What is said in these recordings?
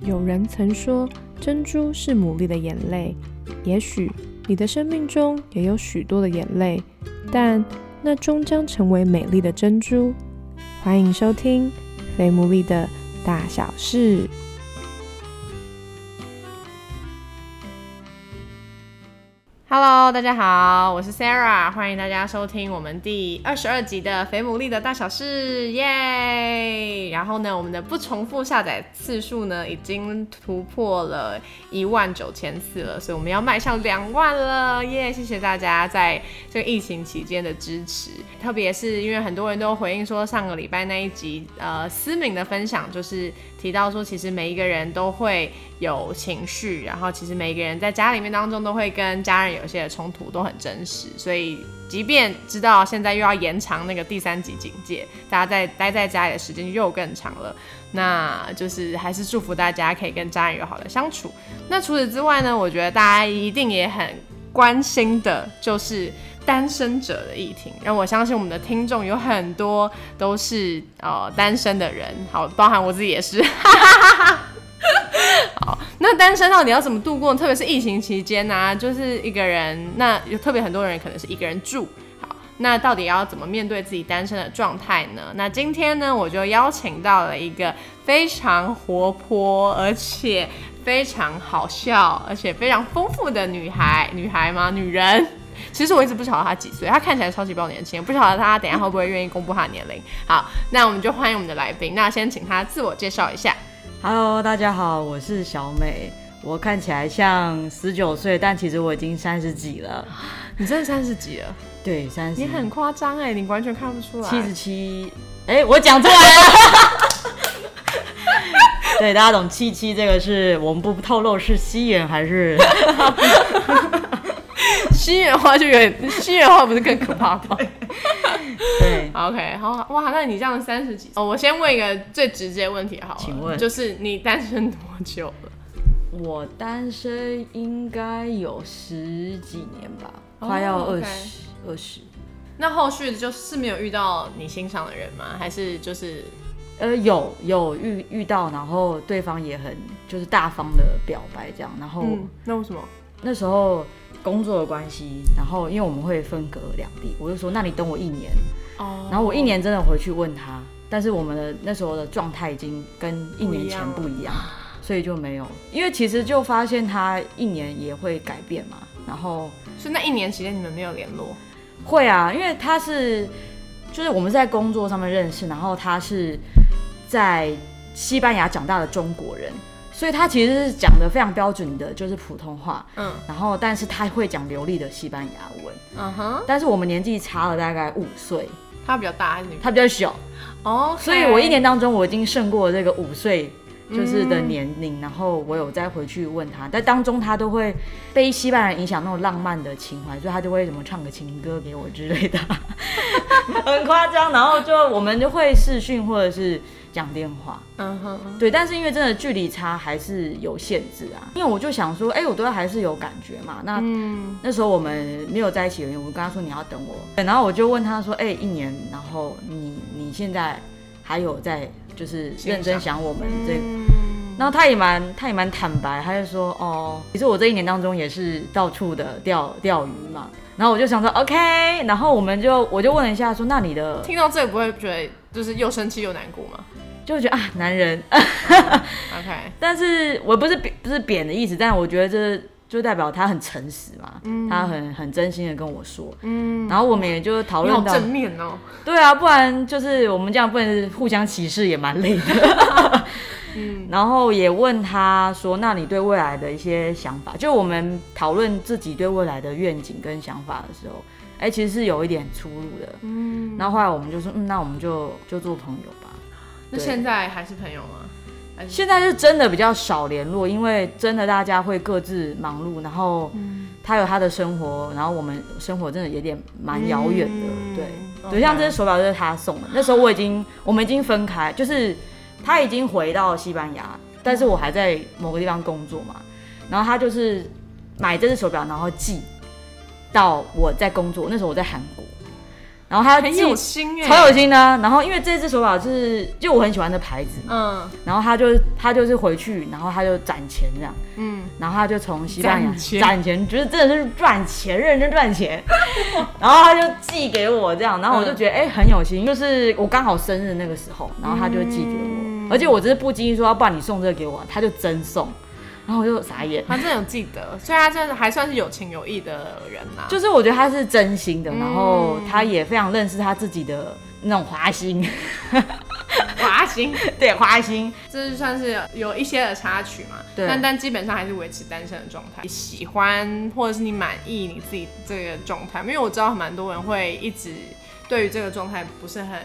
有人曾说，珍珠是牡蛎的眼泪。也许你的生命中也有许多的眼泪，但那终将成为美丽的珍珠。欢迎收听《非牡蛎的大小事》。Hello，大家好，我是 Sarah，欢迎大家收听我们第二十二集的《肥牡蛎的大小事》，耶！然后呢，我们的不重复下载次数呢，已经突破了一万九千次了，所以我们要迈向两万了，耶！谢谢大家在这个疫情期间的支持，特别是因为很多人都回应说，上个礼拜那一集，呃，思敏的分享就是提到说，其实每一个人都会有情绪，然后其实每一个人在家里面当中都会跟家人有。有些冲突都很真实，所以即便知道现在又要延长那个第三级警戒，大家在待在家里的时间又更长了，那就是还是祝福大家可以跟家人有好的相处。那除此之外呢，我觉得大家一定也很关心的就是单身者的议题，让我相信我们的听众有很多都是呃单身的人，好，包含我自己也是。好，那单身到底要怎么度过？特别是疫情期间呢，就是一个人，那有特别很多人可能是一个人住。好，那到底要怎么面对自己单身的状态呢？那今天呢，我就邀请到了一个非常活泼，而且非常好笑，而且非常丰富的女孩，女孩吗？女人？其实我一直不晓得她几岁，她看起来超级爆年轻，不晓得她等下会不会愿意公布她的年龄。好，那我们就欢迎我们的来宾，那先请她自我介绍一下。Hello，大家好，我是小美。我看起来像十九岁，但其实我已经三十几了。你真的三十几了？对，三十。你很夸张哎，你完全看不出来。七十七，哎，我讲出来了。对，大家懂七七这个是我们不透露是西元还是？西元话就有点，西元话不是更可怕吗？对，OK，好哇，那你这样三十几哦，我先问一个最直接问题好了，请问就是你单身多久了？我单身应该有十几年吧，快要二十二十。那后续就是没有遇到你欣赏的人吗？还是就是呃有有遇遇到，然后对方也很就是大方的表白这样，然后那为什么那时候？工作的关系，然后因为我们会分隔两地，我就说那你等我一年。哦。然后我一年真的回去问他，但是我们的那时候的状态已经跟一年前不一样，所以就没有。因为其实就发现他一年也会改变嘛，然后所以那一年期间你们没有联络？会啊，因为他是就是我们在工作上面认识，然后他是在西班牙长大的中国人。所以他其实是讲的非常标准的，就是普通话，嗯，然后但是他会讲流利的西班牙文，嗯哼，但是我们年纪差了大概五岁，他比较大还是他比较小？哦，所以我一年当中我已经胜过这个五岁就是的年龄，然后我有再回去问他，在当中他都会被西班牙人影响那种浪漫的情怀，所以他就会什么唱个情歌给我之类的，很夸张，然后就我们就会视讯或者是。讲电话，嗯哼，对，但是因为真的距离差还是有限制啊。因为我就想说，哎，我对他还是有感觉嘛。那那时候我们没有在一起的原因，我跟他说你要等我。然后我就问他说，哎，一年，然后你你现在还有在就是认真想我们这？然后他也蛮他也蛮坦白，他就说，哦，其实我这一年当中也是到处的钓钓鱼嘛。然后我就想说，OK，然后我们就我就问了一下，说那你的听到这个不会觉得就是又生气又难过吗？就觉得啊，男人，OK，但是我不是贬不是贬的意思，但我觉得这就代表他很诚实嘛，嗯。他很很真心的跟我说，嗯，然后我们也就讨论到正面哦，对啊，不然就是我们这样不能互相歧视也蛮累的，嗯，然后也问他说，那你对未来的一些想法，就我们讨论自己对未来的愿景跟想法的时候，哎，其实是有一点出入的，嗯，然后后来我们就说，嗯，那我们就就做朋友吧。那现在还是朋友吗？现在是真的比较少联络，因为真的大家会各自忙碌，然后他有他的生活，然后我们生活真的有点蛮遥远的。对，对，像这些手表就是他送的。那时候我已经，我们已经分开，就是他已经回到西班牙，但是我还在某个地方工作嘛。然后他就是买这只手表，然后寄到我在工作，那时候我在韩国。然后他很有心哎，超有心的。然后因为这只手表是就我很喜欢的牌子，嗯，然后他就他就是回去，然后他就攒钱这样，嗯，然后他就从西班牙攒钱，觉得真的是赚钱，认真赚钱，然后他就寄给我这样，然后我就觉得哎很有心，就是我刚好生日那个时候，然后他就寄给我，而且我只是不经意说要不然你送这个给我，他就真送。然后我就傻眼，他真的有记得，所以他真的还算是有情有义的人呐。就是我觉得他是真心的，然后他也非常认识他自己的那种花心，花心，对花心，这就算是有一些的插曲嘛。对，但但基本上还是维持单身的状态。你喜欢或者是你满意你自己这个状态？因为我知道蛮多人会一直对于这个状态不是很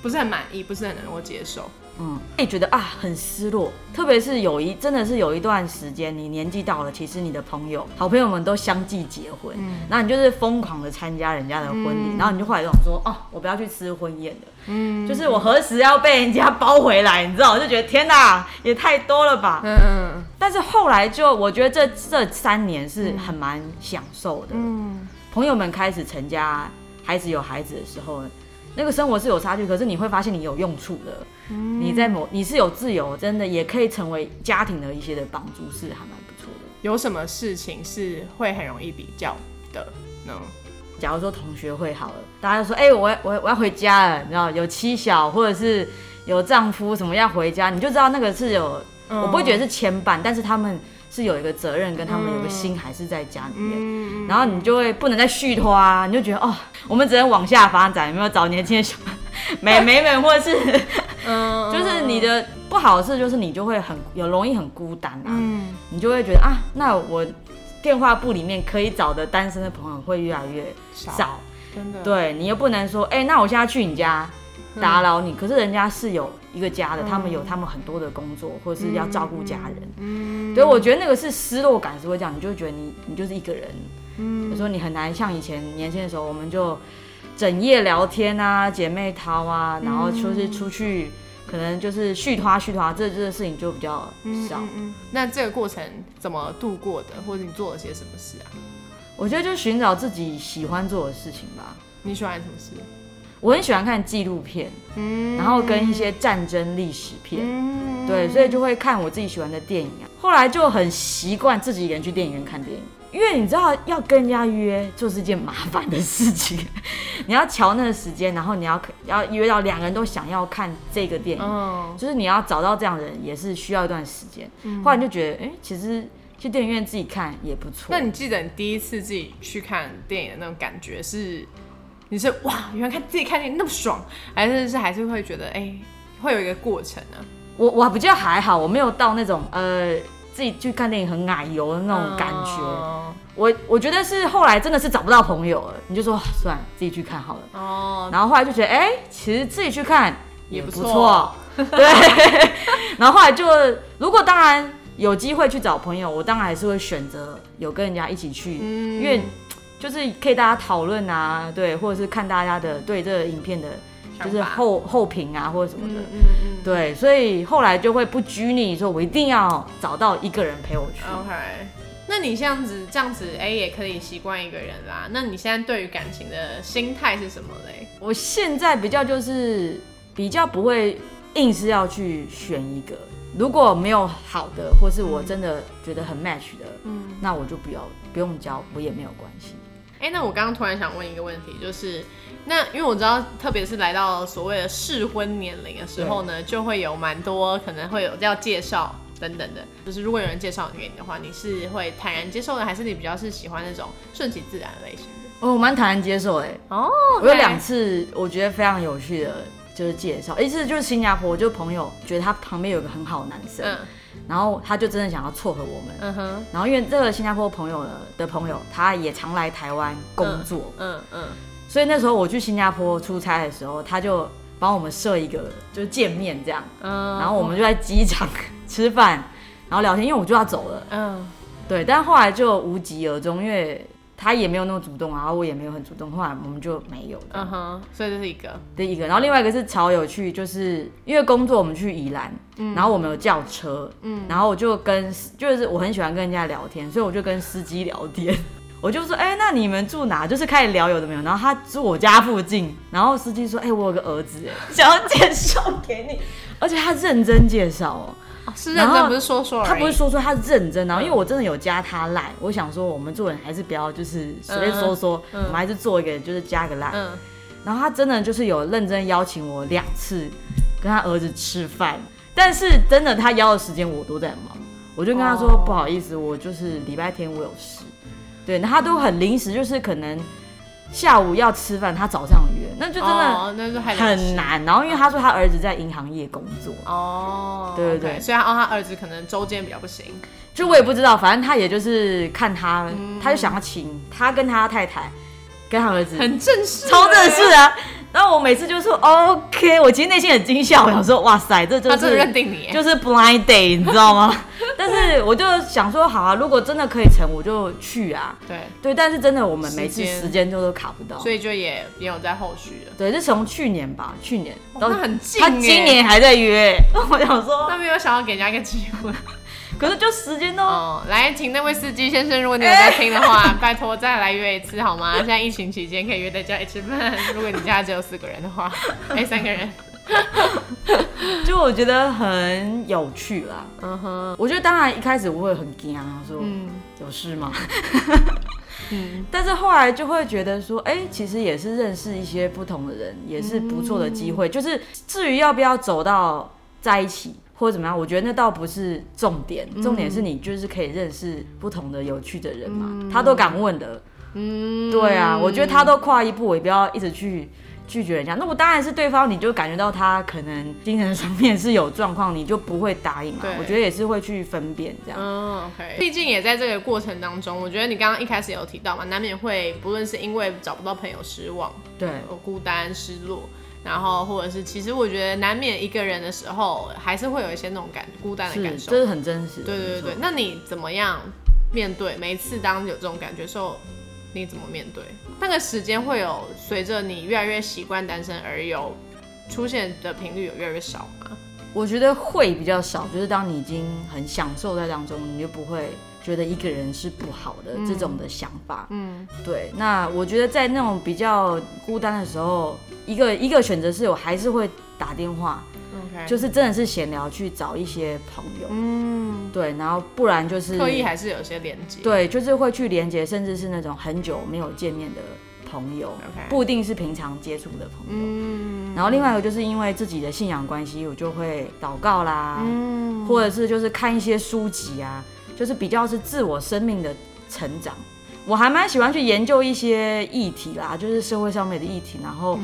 不是很满意，不是很能够接受。嗯，也觉得啊很失落，特别是有一真的是有一段时间，你年纪到了，其实你的朋友、好朋友们都相继结婚，嗯，然后你就是疯狂的参加人家的婚礼，然后你就后来就想说，哦，我不要去吃婚宴的，嗯，就是我何时要被人家包回来，你知道，我就觉得天哪，也太多了吧，嗯嗯，但是后来就我觉得这这三年是很蛮享受的，嗯，朋友们开始成家，孩子有孩子的时候。那个生活是有差距，可是你会发现你有用处的。你在某你是有自由，真的也可以成为家庭的一些的帮助，是还蛮不错的。有什么事情是会很容易比较的呢？假如说同学会好了，大家就说：“哎，我我我要回家了。”你知道有妻小或者是有丈夫什么要回家，你就知道那个是有，我不会觉得是牵绊，但是他们。是有一个责任，跟他们有个心还是在家里面，然后你就会不能再续托啊，你就觉得哦，我们只能往下发展，有没有？找年轻的小美美们，或者是，嗯，就是你的不好的事，就是你就会很有容易很孤单啊，嗯。你就会觉得啊，那我电话簿里面可以找的单身的朋友会越来越少，真的，对你又不能说，哎，那我现在去你家。打扰你，可是人家是有一个家的，他们有他们很多的工作，或者是要照顾家人。嗯，对，我觉得那个是失落感是会这样，你就觉得你你就是一个人。嗯，有时候你很难像以前年轻的时候，我们就整夜聊天啊，姐妹淘啊，然后就是出去，可能就是续拖续拖，这这个事情就比较少。那这个过程怎么度过的，或者你做了些什么事啊？我觉得就寻找自己喜欢做的事情吧。你喜欢什么事？我很喜欢看纪录片，嗯然后跟一些战争历史片，对，所以就会看我自己喜欢的电影啊。后来就很习惯自己一个人去电影院看电影，因为你知道要跟人家约就是件麻烦的事情，你要瞧那个时间，然后你要要约到两个人都想要看这个电影，就是你要找到这样的人也是需要一段时间。后来就觉得，哎，其实去电影院自己看也不错。那你记得你第一次自己去看电影的那种感觉是？你是哇，原来看自己看电影那么爽，还是是还是会觉得哎，会有一个过程呢？我我比较还好，我没有到那种呃自己去看电影很矮油的那种感觉。我我觉得是后来真的是找不到朋友了，你就说算了，自己去看好了。哦。然后后来就觉得哎，其实自己去看也不错。对。然后后来就如果当然有机会去找朋友，我当然还是会选择有跟人家一起去，因为。就是可以大家讨论啊，对，或者是看大家的对这个影片的，就是后后评啊，或者什么的，嗯嗯对，所以后来就会不拘泥，说我一定要找到一个人陪我去。OK，那你这样子这样子，哎，也可以习惯一个人啦。那你现在对于感情的心态是什么嘞？我现在比较就是比较不会硬是要去选一个，如果没有好的，或是我真的觉得很 match 的，嗯，那我就不要不用交，我也没有关系。哎，那我刚刚突然想问一个问题，就是那因为我知道，特别是来到所谓的适婚年龄的时候呢，就会有蛮多可能会有要介绍等等的。就是如果有人介绍给你的话，你是会坦然接受的，还是你比较是喜欢那种顺其自然类型的？哦，我蛮坦然接受哎。哦，我有两次我觉得非常有趣的，就是介绍，一次就是新加坡，就朋友觉得他旁边有个很好的男生。然后他就真的想要撮合我们，嗯哼。然后因为这个新加坡朋友的朋友，他也常来台湾工作，嗯嗯。所以那时候我去新加坡出差的时候，他就帮我们设一个就是见面这样，嗯。然后我们就在机场吃饭，然后聊天，因为我就要走了，嗯。对，但后来就无疾而终，因为。他也没有那么主动，然后我也没有很主动，后来我们就没有。嗯哼，所以这是一个，第一个。然后另外一个是超有趣，就是因为工作我们去宜兰，然后我们有叫车，嗯，然后我就跟就是我很喜欢跟人家聊天，所以我就跟司机聊天。我就说，哎、那你们住哪？就是开始聊有的没有。然后他住我家附近，然后司机说，哎、我有个儿子，哎，想要介绍给你，而且他认真介绍哦。哦是认真，不是说说。他不是说说他认真，然后嗯因为我真的有加他赖，我想说我们做人还是不要就是随便说说，我们还是做一个就是加个赖。嗯，然后他真的就是有认真邀请我两次跟他儿子吃饭，但是真的他邀的时间我都在忙，我就跟他说、哦不好意思，我就是礼拜天我有事，对，那他都很临时，就是可能下午要吃饭，他早上约，那就真的很难。然后因为他说他儿子在银行业工作，哦。对对对所以他哦，他儿子可能周间比较不行。就我也不知道，反正他也就是看他，嗯他就想要请他跟他太太跟他儿子很正式，超正式。啊。然后我每次就说 OK，我其实内心很惊吓，我想说哇塞，这就他真的是认定你，就是 blind date，你知道吗？但是我就想说好啊，如果真的可以成，我就去啊。对，对，但是真的我们每次时间就都卡不到。所以就也也有在后续了。对，是从去年吧，去年哦到那很近他今年还在约，我想说，他没有想要给人家一个机会 可是就时间都哦。来，请那位司机先生，如果你有在听的话，拜托再来约一次好吗？现在疫情期间可以约在家里吃饭。如果你家只有四个人的话，哎，三个人，就我觉得很有趣啦。嗯哼，我觉得当然一开始我会很惊啊，说嗯有事吗？嗯，但是后来就会觉得说，哎、其实也是认识一些不同的人，也是不错的机会。就是至于要不要走到在一起或者怎么样，我觉得那倒不是重点，重点是你就是可以认识不同的有趣的人嘛。他都敢问的，嗯，对啊，我觉得他都跨一步，我也不要一直去。拒绝人家，那我当然是对方，你就感觉到他可能精神上面是有状况，你就不会答应嘛对。我觉得也是会去分辨这样。嗯，OK。毕竟也在这个过程当中，我觉得你刚刚一开始有提到嘛，难免会不论是因为找不到朋友失望，对，呃孤单、失落，然后或者是其实我觉得难免一个人的时候，还是会有一些那种感孤单的，感受。这是很真实的。对对对对，那你怎么样面对每一次当有这种感觉的时候，你怎么面对？那个时间会有随着你越来越习惯单身而有出现的频率有越来越少吗？我觉得会比较少，就是当你已经很享受在当中，你就不会觉得一个人是不好的、这种的想法。嗯对，那我觉得在那种比较孤单的时候，一个一个选择是我还是会打电话，，OK，就是真的是闲聊去找一些朋友。嗯，对，然后不然就是刻意还是有些连接。对，就是会去连接，甚至是那种很久没有见面的朋友 OK 不一定是平常接触的朋友。嗯，然后另外一个就是因为自己的信仰关系，我就会祷告啦，嗯，或者是就是看一些书籍啊，就是比较是自我生命的成长。我还蛮喜欢去研究一些议题啦，就是社会上面的议题，然后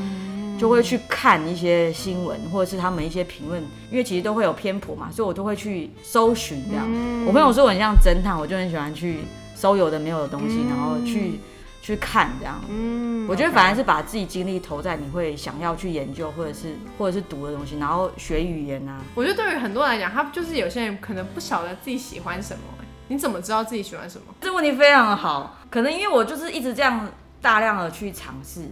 就会去看一些新闻或者是他们一些评论，因为其实都会有偏颇嘛，所以我都会去搜寻这样。我朋友说我很像侦探，我就很喜欢去搜有的没有的东西，然后去去看这样。嗯，我觉得反而是把自己精力投在你会想要去研究或者是或者是读的东西，然后学语言啊。我觉得对于很多人来讲，他就是有些人可能不晓得自己喜欢什么、欸你怎么知道自己喜欢什么？这个问题非常的好，可能因为我就是一直这样大量的去尝试，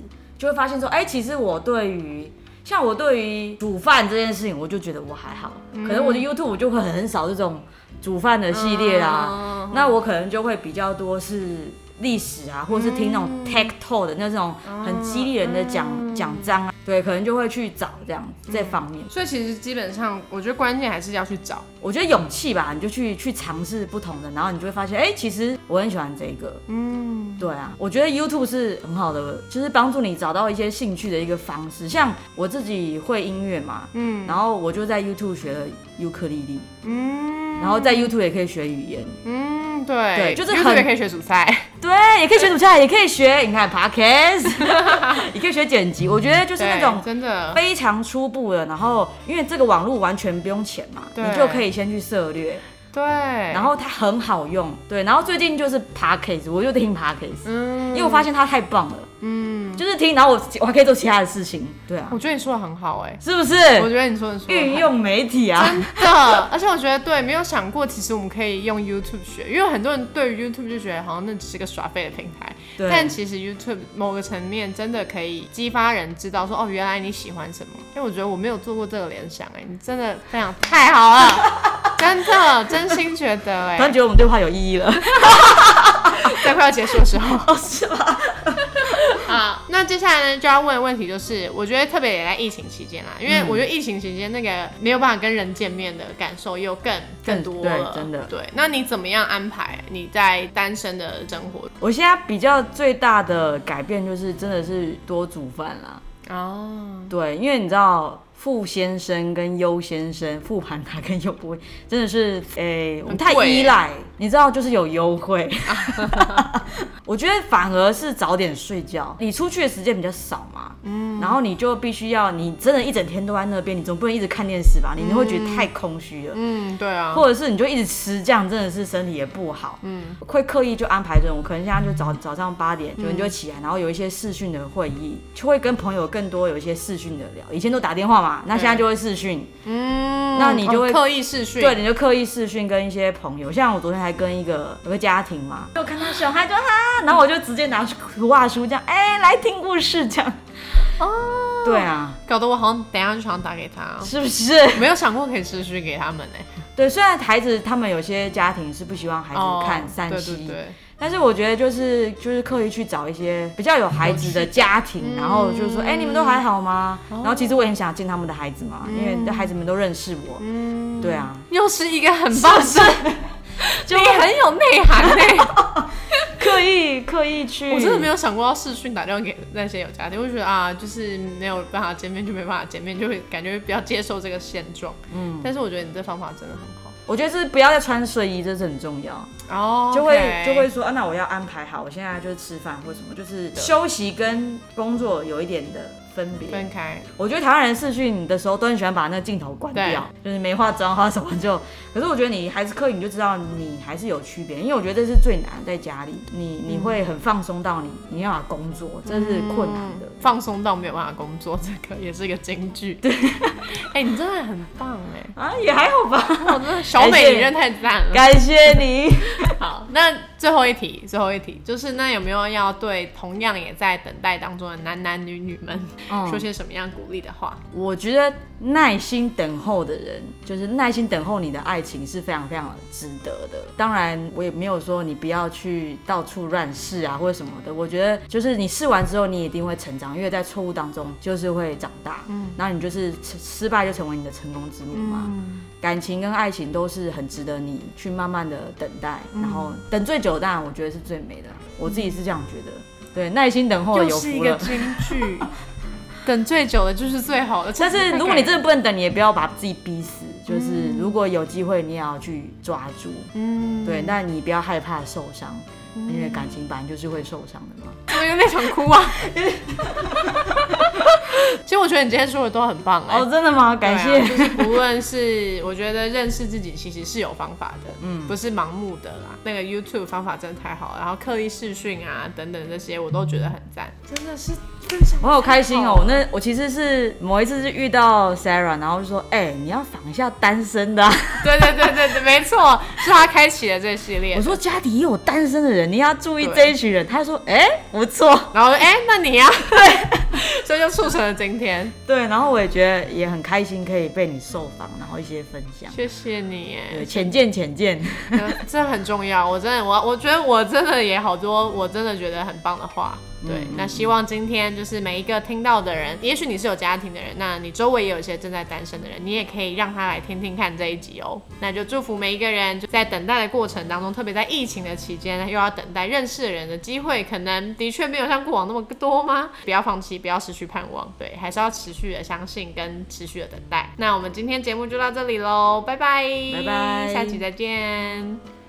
就会发现说，哎、其实我对于像我对于煮饭这件事情，我就觉得我还好，可能我的 YouTube 我就会很少这种煮饭的系列啦，嗯。那我可能就会比较多是历史啊，或者是听那种 tech talk 的那种很激励人的讲讲章啊，对，可能就会去找这样这方面。所以其实基本上，我觉得关键还是要去找。我觉得勇气吧，你就去去尝试不同的，然后你就会发现，哎、其实我很喜欢这个。嗯，对啊，我觉得 YouTube 是很好的，就是帮助你找到一些兴趣的一个方式。像我自己会音乐嘛，嗯然后我就在 YouTube 学了尤克里里，嗯。然后在 YouTube 也可以学语言，嗯，对。对就是 YouTube 很也可以学煮菜。对，也可以学煮菜，也可以学，你看 Podcast，也可以学剪辑。我觉得就是那种对真的，非常初步的，然后因为这个网络完全不用钱嘛，对。你就可以先去涉略，对，然然后它很好用，对，然后最近就是 Podcast，我就听 Podcast，、嗯。因为我发现它太棒了，嗯，就是听，然后我我还可以做其他的事情，对啊，我觉得你说的很好，哎，是不是？我觉得你说的说运用媒体啊，真的，而且我觉得对，没有想过，其实我们可以用 YouTube 学，因为很多人对于 YouTube 就觉得好像那只是个耍废的平台，对，但其实 YouTube 某个层面真的可以激发人知道说，哦，原来你喜欢什么。因为我觉得我没有做过这个联想，哎，你真的非常 太好了，真的，真心觉得哎、突然觉得我们对话有意义了，在快要结束的时候。哦，是吗？好，那接下来呢就要问的问题就是，我觉得特别也在疫情期间啦，因为我觉得疫情期间那个没有办法跟人见面的感受又更更多对了，真的对。那你怎么样安排你在单身的生活？我现在比较最大的改变就是真的是多煮饭啦。哦，对，因为你知道傅先生跟优先生，复盘他跟优不会，真的是诶、我们太依赖，你知道就是有优惠。我觉得反而是早点睡觉，你出去的时间比较少嘛，嗯，然后你就必须要，你真的一整天都在那边，你总不能一直看电视吧？你会觉得太空虚了。嗯，对啊，或者是你就一直吃，这样真的是身体也不好。嗯，会刻意就安排这种，可能现在就早早上八点，就你就起来，然后有一些视讯的会议，就会跟朋友更多有一些视讯的聊。以前都打电话嘛，那现在就会视讯。嗯，那你就会哦刻意视讯，对，你就刻意视讯跟一些朋友，像我昨天还跟一个有个家庭嘛，就看到小孩就哈，然后我就直接拿图画书这样，哎、来听故事这样。哦，对啊，搞得我好像等一下就想打给他，是不是？没有想过可以视讯给他们呢、对，虽然孩子他们有些家庭是不希望孩哦子看三对、对对，但是我觉得就是就是刻意去找一些比较有孩子的家庭，然后就是说，哎、你们都还好吗？然后其实我也很想见他们的孩子嘛，因为孩子们都认识我。嗯，对啊，又是一个很棒的，就你很有内涵 呢、刻意刻意去，我真的没有想过要视讯打电话给那些有家庭，我就觉得啊，就是没有办法见面就没办法见面，就会感觉比较接受这个现状。嗯，但是我觉得你这方法真的很好。我觉得是不要再穿睡衣，这是很重要。哦就会就会说啊，那我要安排好，我现在就是吃饭或什么，就是休息跟工作有一点的分别。分开。我觉得台湾人视讯的时候都很喜欢把那个镜头关掉，就是没化妆或什么就。可是我觉得你还是刻意，你就知道你还是有区别，因为我觉得这是最难，在家里你你会很放松到你你要把工作，这是困难的。放松到没有办法工作，这个也是一个金句。对，哎、你真的很棒哎，啊，也还好吧，我真的小美，你人太赞了。感谢你。好，那最后一题，最后一题就是那有没有要对同样也在等待当中的男男女女们嗯说些什么样鼓励的话？我觉得耐心等候的人，就是耐心等候你的爱情是非常非常值得的。当然，我也没有说你不要去到处乱试啊，或者什么的。我觉得就是你试完之后，你一定会成长，因为在错误当中就是会长大。嗯，然后你就是失失败就成为你的成功之母嘛。感情跟爱情都是很值得你去慢慢的等待，然后等最久，当然我觉得是最美的。我自己是这样觉得。对，耐心等候有福了。个金句，等最久的就是最好的。但是如果你真的，不能等，你也不要把自己逼死。就是如果有机会，你也要去抓住。嗯，对，那你不要害怕受伤，因为感情本来就是会受伤的嘛。怎么有点想哭啊？我觉得你今天说的都很棒哎、哦，真的吗？感谢。啊就是不论是 我觉得认识自己其实是有方法的，嗯，不是盲目的啦。那个 YouTube 方法真的太好了，然后刻意试训啊等等这些，我都觉得很赞，真的是分享。我好开心哦！我那我其实是某一次是遇到 Sarah，然后就说，哎、你要仿一下单身的啊、对对对对对，没错，是他开启了这系列。我说家里也有单身的人，你要注意这一群人。他说，哎、不错。然后哎、那你呀、对，所以就促成了今天。对，然后我也觉得也很开心，可以被你受访，然后一些分享。谢谢你对，浅见浅见。这很重要。我真的，我我觉得我真的也好多，我真的觉得很棒的话。对，那希望今天就是每一个听到的人，也许你是有家庭的人，那你周围也有一些正在单身的人，你也可以让他来听听看这一集哦。那就祝福每一个人，就在等待的过程当中，特别在疫情的期间，又要等待认识的人的机会，可能的确没有像过往那么多吗？不要放弃，不要失去盼望，对，还是要持续的相信跟持续的等待。那我们今天节目就到这里喽，拜拜，拜拜下期再见。